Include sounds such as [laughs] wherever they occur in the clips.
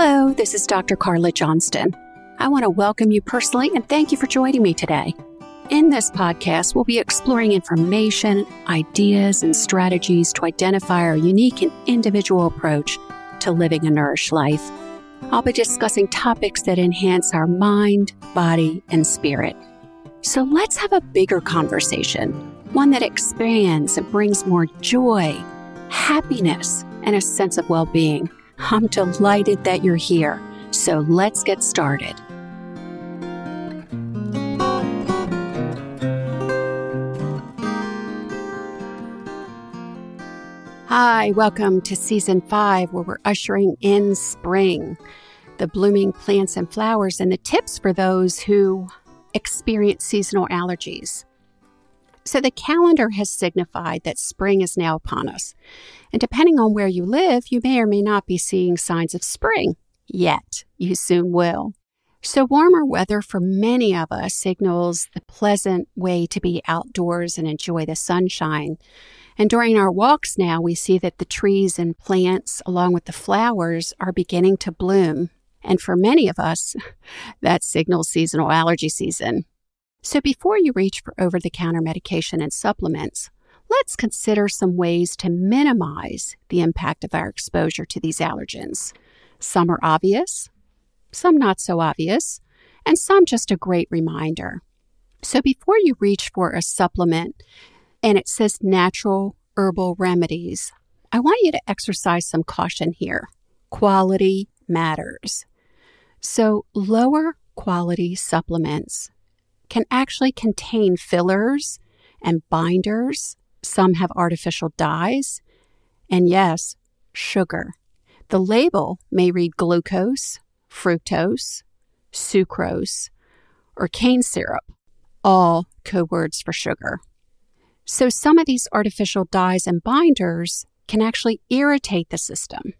Hello, this is Dr. Carla Johnston. I want to welcome you personally and thank you for joining me today. In this podcast, we'll be exploring information, ideas, and strategies to identify our unique and individual approach to living a nourished life. I'll be discussing topics that enhance our mind, body, and spirit. So let's have a bigger conversation, one that expands and brings more joy, happiness, and a sense of well being. I'm delighted that you're here. So let's get started. Hi, welcome to season five, where we're ushering in spring, the blooming plants and flowers, and the tips for those who experience seasonal allergies. So, the calendar has signified that spring is now upon us. And depending on where you live, you may or may not be seeing signs of spring yet. You soon will. So, warmer weather for many of us signals the pleasant way to be outdoors and enjoy the sunshine. And during our walks now, we see that the trees and plants, along with the flowers, are beginning to bloom. And for many of us, [laughs] that signals seasonal allergy season. So before you reach for over the counter medication and supplements, let's consider some ways to minimize the impact of our exposure to these allergens. Some are obvious, some not so obvious, and some just a great reminder. So before you reach for a supplement and it says natural herbal remedies, I want you to exercise some caution here. Quality matters. So, lower quality supplements can actually contain fillers and binders. Some have artificial dyes. And yes, sugar. The label may read glucose, fructose, sucrose, or cane syrup, all code words for sugar. So, some of these artificial dyes and binders can actually irritate the system.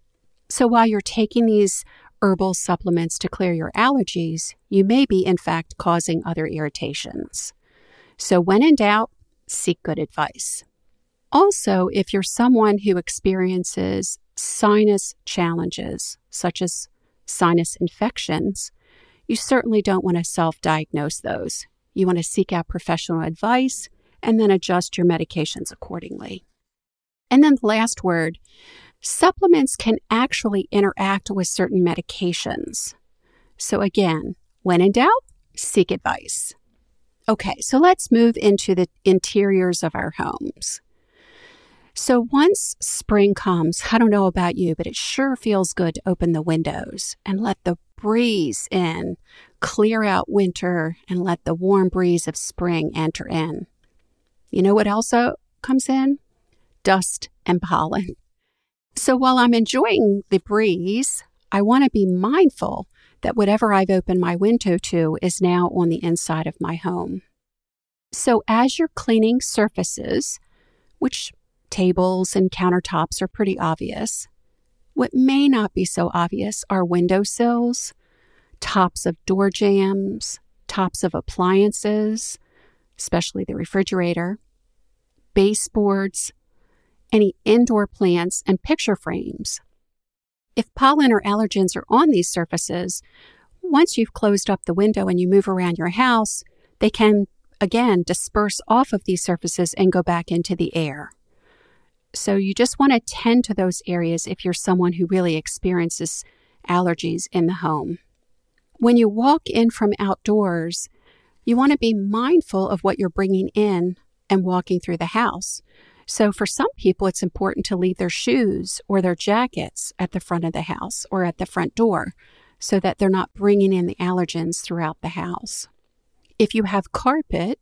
So, while you're taking these herbal supplements to clear your allergies, you may be, in fact, causing other irritations. So, when in doubt, seek good advice. Also, if you're someone who experiences sinus challenges, such as sinus infections, you certainly don't want to self diagnose those. You want to seek out professional advice and then adjust your medications accordingly. And then the last word Supplements can actually interact with certain medications. So, again, when in doubt, seek advice. Okay, so let's move into the interiors of our homes. So, once spring comes, I don't know about you, but it sure feels good to open the windows and let the breeze in, clear out winter, and let the warm breeze of spring enter in. You know what also comes in? Dust and pollen. [laughs] So while I'm enjoying the breeze, I want to be mindful that whatever I've opened my window to is now on the inside of my home. So as you're cleaning surfaces, which tables and countertops are pretty obvious, what may not be so obvious are windowsills, tops of door jambs, tops of appliances, especially the refrigerator, baseboards, any indoor plants, and picture frames. If pollen or allergens are on these surfaces, once you've closed up the window and you move around your house, they can again disperse off of these surfaces and go back into the air. So you just want to tend to those areas if you're someone who really experiences allergies in the home. When you walk in from outdoors, you want to be mindful of what you're bringing in and walking through the house. So, for some people, it's important to leave their shoes or their jackets at the front of the house or at the front door so that they're not bringing in the allergens throughout the house. If you have carpet,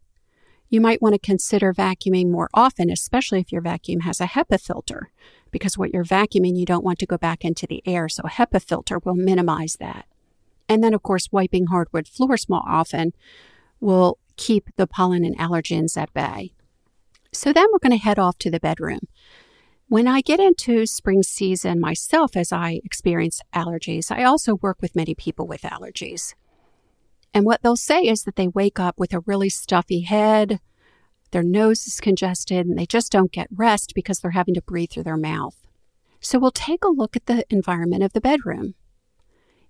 you might want to consider vacuuming more often, especially if your vacuum has a HEPA filter, because what you're vacuuming, you don't want to go back into the air. So, a HEPA filter will minimize that. And then, of course, wiping hardwood floors more often will keep the pollen and allergens at bay. So then we're going to head off to the bedroom. When I get into spring season myself, as I experience allergies, I also work with many people with allergies. And what they'll say is that they wake up with a really stuffy head, their nose is congested, and they just don't get rest because they're having to breathe through their mouth. So we'll take a look at the environment of the bedroom.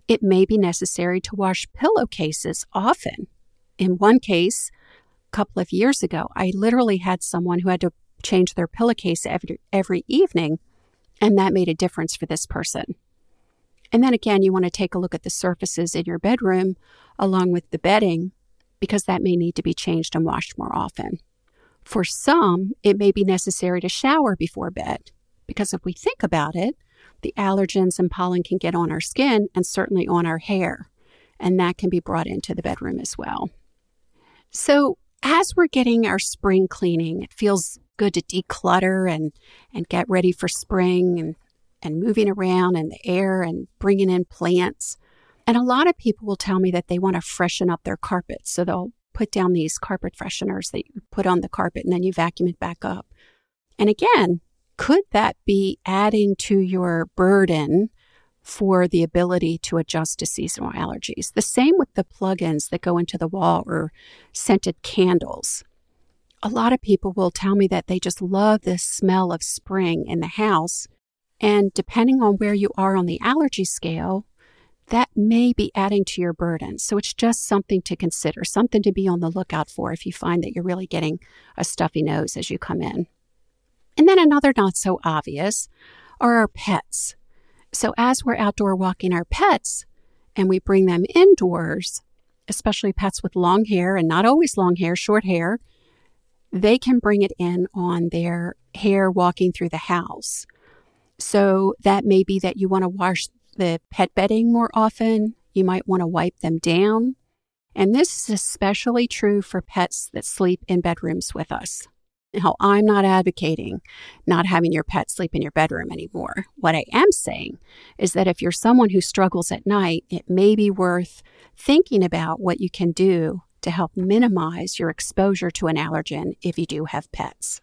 it may be necessary to wash pillowcases often. In one case, couple of years ago, I literally had someone who had to change their pillowcase every, every evening, and that made a difference for this person. And then again, you want to take a look at the surfaces in your bedroom along with the bedding because that may need to be changed and washed more often. For some, it may be necessary to shower before bed because if we think about it, the allergens and pollen can get on our skin and certainly on our hair, and that can be brought into the bedroom as well. So, as we're getting our spring cleaning, it feels good to declutter and, and get ready for spring and, and moving around in the air and bringing in plants. And a lot of people will tell me that they want to freshen up their carpets. So they'll put down these carpet fresheners that you put on the carpet and then you vacuum it back up. And again, could that be adding to your burden for the ability to adjust to seasonal allergies? The same with the plugins that go into the wall or scented candles. A lot of people will tell me that they just love the smell of spring in the house. And depending on where you are on the allergy scale, that may be adding to your burden. So it's just something to consider, something to be on the lookout for if you find that you're really getting a stuffy nose as you come in. And then another not so obvious are our pets. So as we're outdoor walking our pets and we bring them indoors, especially pets with long hair and not always long hair, short hair, they can bring it in on their hair walking through the house. So that may be that you want to wash the pet bedding more often. You might want to wipe them down. And this is especially true for pets that sleep in bedrooms with us. Now, I'm not advocating not having your pet sleep in your bedroom anymore. What I am saying is that if you're someone who struggles at night, it may be worth thinking about what you can do to help minimize your exposure to an allergen if you do have pets.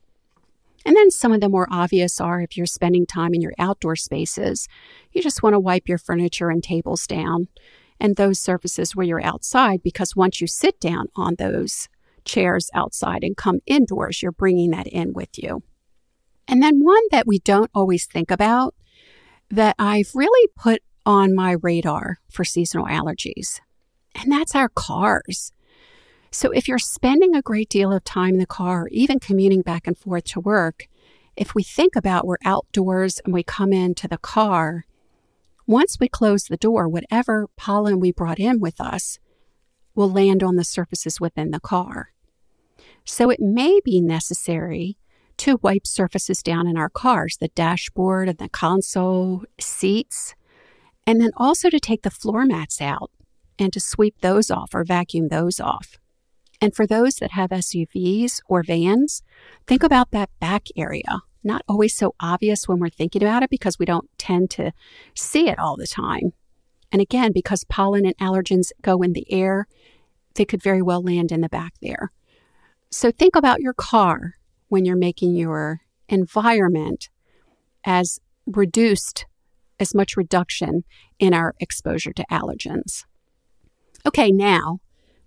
And then some of the more obvious are if you're spending time in your outdoor spaces, you just want to wipe your furniture and tables down and those surfaces where you're outside because once you sit down on those chairs outside and come indoors, you're bringing that in with you. And then one that we don't always think about that I've really put on my radar for seasonal allergies, and that's our cars. So if you're spending a great deal of time in the car, even commuting back and forth to work, if we think about we're outdoors and we come into the car, once we close the door, whatever pollen we brought in with us will land on the surfaces within the car. So it may be necessary to wipe surfaces down in our cars, the dashboard and the console, seats, and then also to take the floor mats out and to sweep those off or vacuum those off. And for those that have SUVs or vans, think about that back area. Not always so obvious when we're thinking about it because we don't tend to see it all the time. And again, because pollen and allergens go in the air, they could very well land in the back there. So think about your car when you're making your environment as reduced, as much reduction in our exposure to allergens. Okay, now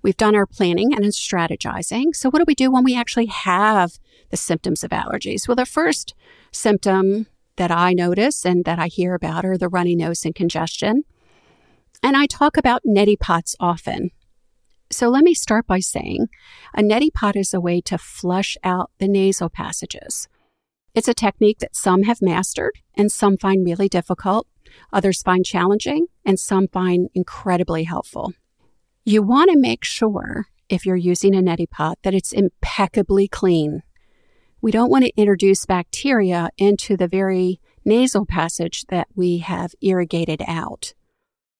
we've done our planning and strategizing. So, what do we do when we actually have the symptoms of allergies? Well, the first symptom that I notice and that I hear about are the runny nose and congestion. And I talk about neti pots often. So let me start by saying a neti pot is a way to flush out the nasal passages. It's a technique that some have mastered and some find really difficult, others find challenging, and some find incredibly helpful. You want to make sure, if you're using a neti pot, that it's impeccably clean. We don't want to introduce bacteria into the very nasal passage that we have irrigated out.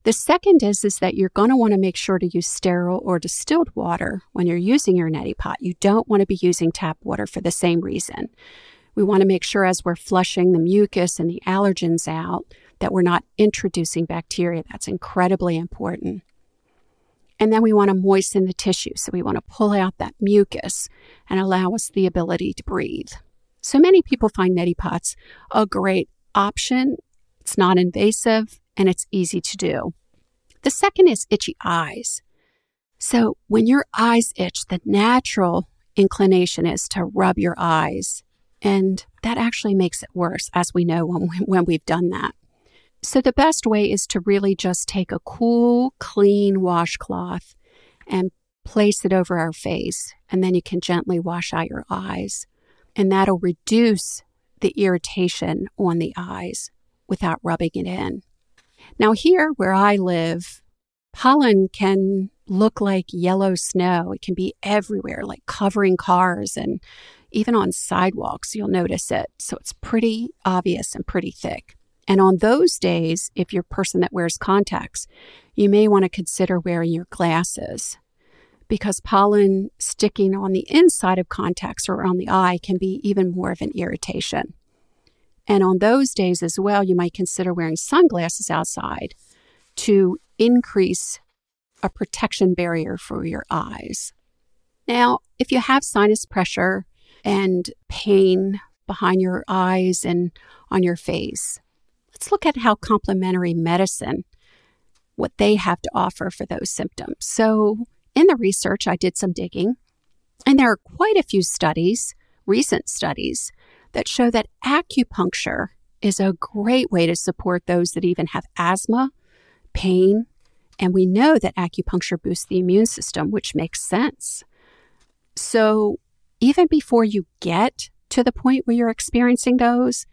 The second is, is that you're going to want to make sure to use sterile or distilled water when you're using your neti pot. You don't want to be using tap water for the same reason. We want to make sure as we're flushing the mucus and the allergens out that we're not introducing bacteria. That's incredibly important. And then we want to moisten the tissue. So we want to pull out that mucus and allow us the ability to breathe. So many people find neti pots a great option. It's not invasive and it's easy to do. The second is itchy eyes. So when your eyes itch, the natural inclination is to rub your eyes. And that actually makes it worse, as we know when, [laughs] when we've done that. So, the best way is to really just take a cool, clean washcloth and place it over our face. And then you can gently wash out your eyes. And that'll reduce the irritation on the eyes without rubbing it in. Now, here where I live, pollen can look like yellow snow. It can be everywhere, like covering cars and even on sidewalks, you'll notice it. So it's pretty obvious and pretty thick. And on those days, if you're a person that wears contacts, you may want to consider wearing your glasses because pollen sticking on the inside of contacts or on the eye can be even more of an irritation. And on those days as well, you might consider wearing sunglasses outside to increase a protection barrier for your eyes. Now, if you have sinus pressure and pain behind your eyes and on your face, let's look at how complementary medicine what they have to offer for those symptoms. So, in the research, I did some digging, and there are quite a few studies, recent studies, that show that acupuncture is a great way to support those that even have asthma, pain, and we know that acupuncture boosts the immune system, which makes sense. So, even before you get to the point where you're experiencing those,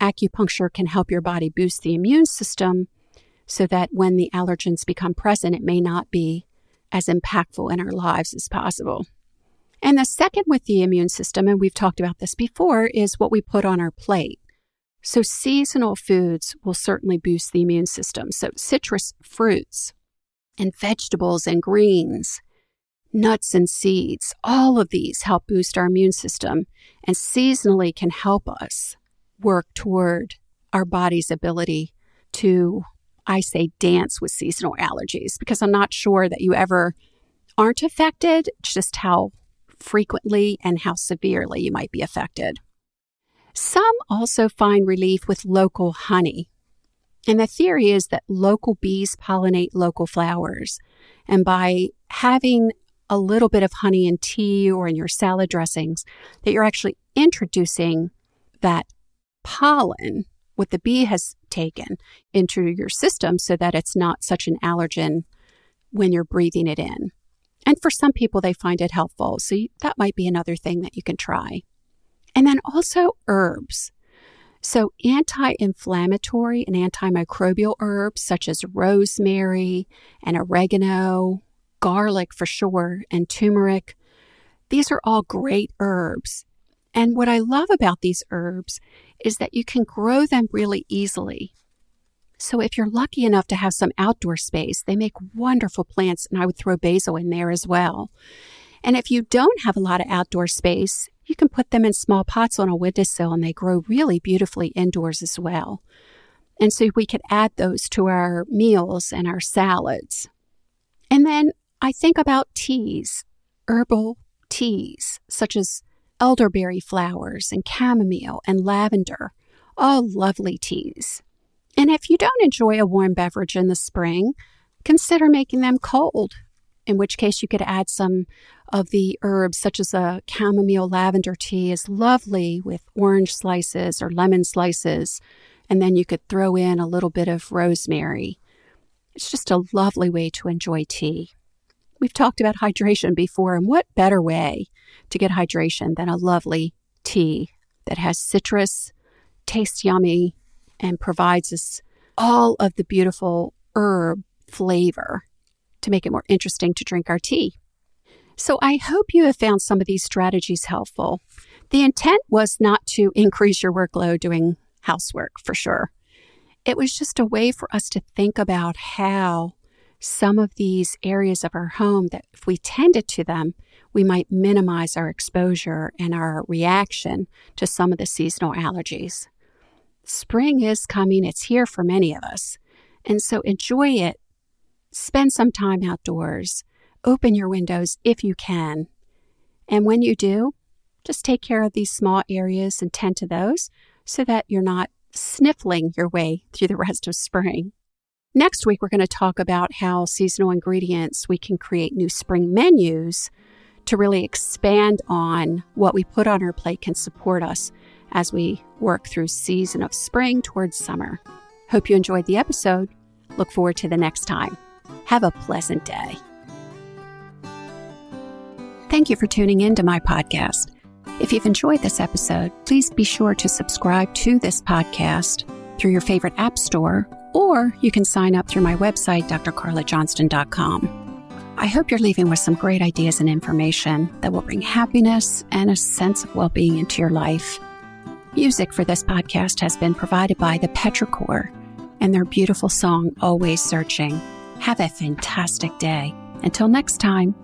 acupuncture can help your body boost the immune system so that when the allergens become present, it may not be as impactful in our lives as possible. And the second with the immune system, and we've talked about this before, is what we put on our plate. So, seasonal foods will certainly boost the immune system. So, citrus fruits and vegetables and greens, nuts and seeds, all of these help boost our immune system and seasonally can help us work toward our body's ability to, I say, dance with seasonal allergies because I'm not sure that you ever aren't affected, just how frequently and how severely you might be affected. Some also find relief with local honey. And the theory is that local bees pollinate local flowers. And by having a little bit of honey in tea or in your salad dressings, that you're actually introducing that pollen, what the bee has taken, into your system so that it's not such an allergen when you're breathing it in. And for some people, they find it helpful. So that might be another thing that you can try. And then also herbs. So, anti inflammatory and antimicrobial herbs such as rosemary and oregano, garlic for sure, and turmeric, these are all great herbs. And what I love about these herbs is that you can grow them really easily. So if you're lucky enough to have some outdoor space, they make wonderful plants, and I would throw basil in there as well. And if you don't have a lot of outdoor space, you can put them in small pots on a windowsill and they grow really beautifully indoors as well. And so we could add those to our meals and our salads. And then I think about teas, herbal teas, such as elderberry flowers and chamomile and lavender, all lovely teas. And if you don't enjoy a warm beverage in the spring, consider making them cold, in which case you could add some of the herbs, such as a chamomile lavender tea, is lovely with orange slices or lemon slices. And then you could throw in a little bit of rosemary. It's just a lovely way to enjoy tea. We've talked about hydration before, and what better way to get hydration than a lovely tea that has citrus, tastes yummy, and provides us all of the beautiful herb flavor to make it more interesting to drink our tea. So I hope you have found some of these strategies helpful. The intent was not to increase your workload doing housework for sure. It was just a way for us to think about how some of these areas of our home that if we tended to them, we might minimize our exposure and our reaction to some of the seasonal allergies. Spring is coming, it's here for many of us. And so enjoy it. Spend some time outdoors. Open your windows if you can. And when you do, just take care of these small areas and tend to those so that you're not sniffling your way through the rest of spring. Next week, we're going to talk about how seasonal ingredients we can create new spring menus to really expand on what we put on our plate can support us as we work through season of spring towards summer. Hope you enjoyed the episode. Look forward to the next time. Have a pleasant day. Thank you for tuning in to my podcast. If you've enjoyed this episode, please be sure to subscribe to this podcast through your favorite app store, or you can sign up through my website, drcarlajohnston.com. I hope you're leaving with some great ideas and information that will bring happiness and a sense of well being into your life. Music for this podcast has been provided by the Petrichor and their beautiful song, Always Searching. Have a fantastic day. Until next time.